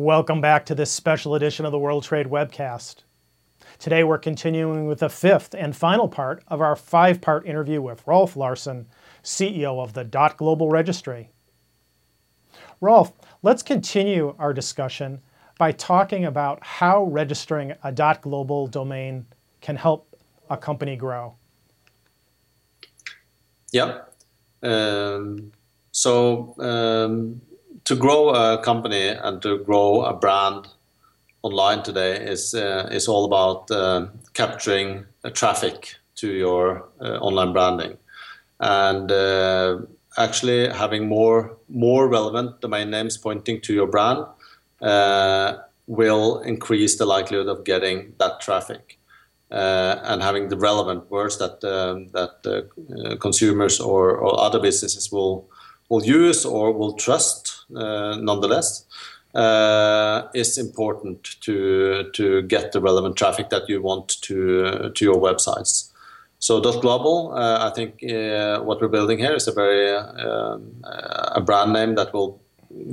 Welcome back to this special edition of the World Trade webcast. Today we're continuing with the fifth and final part of our five part interview with Rolf Larsen, CEO of the Dot Global Registry. Rolf, let's continue our discussion by talking about how registering a .dot .global domain can help a company grow. Yeah. Um, so um, to grow a company and to grow a brand online today is uh, is all about uh, capturing traffic to your uh, online branding, and uh, actually having more more relevant domain names pointing to your brand uh, will increase the likelihood of getting that traffic. Uh, and having the relevant words that um, that consumers or, or other businesses will will use or will trust nonetheless uh, is important to to get the relevant traffic that you want to to your websites. So Dot Global, uh, I think uh, what we're building here is a very um, a brand name that will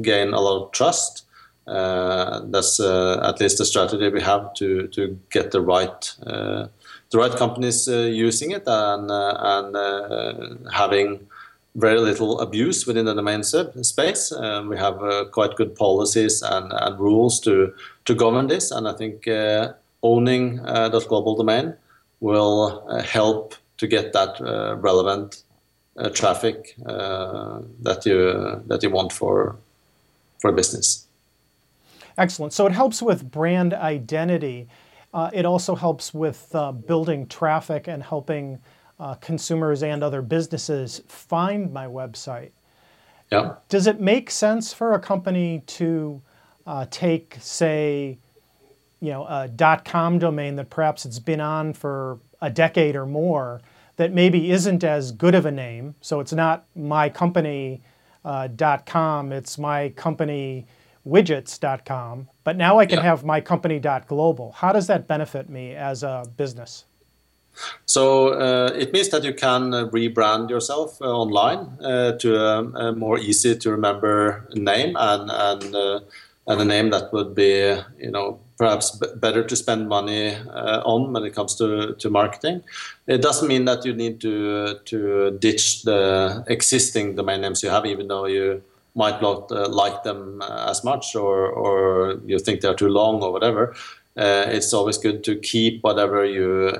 gain a lot of trust. Uh, that's uh, at least the strategy we have to to get the right uh, the right companies using it and and having very little abuse within the domain space. Um, we have uh, quite good policies and, and, rules to, to govern this, and I think uh, owning uh, global domain will uh, help to get that uh, relevant uh, traffic that you that you want for for business. Excellent. So it helps with brand identity. it also helps with building traffic and helping uh, consumers and other businesses find my website. Yeah. Does it make sense for a company to uh, take, say, you know, a .com domain that perhaps it's been on for a decade or more that maybe isn't as good of a name, so it's not my company uh, .com, it's my company widgets.com, but now I can yeah. have my company .global. How does that benefit me as a business? So uh, it means that you can uh, rebrand yourself uh, online uh, to a, a, more easy to remember name and and uh, and a name that would be you know perhaps better to spend money uh, on when it comes to, to marketing. It doesn't mean that you need to to ditch the existing domain names you have, even though you might not like them as much or or you think they're too long or whatever. it's always good to keep whatever you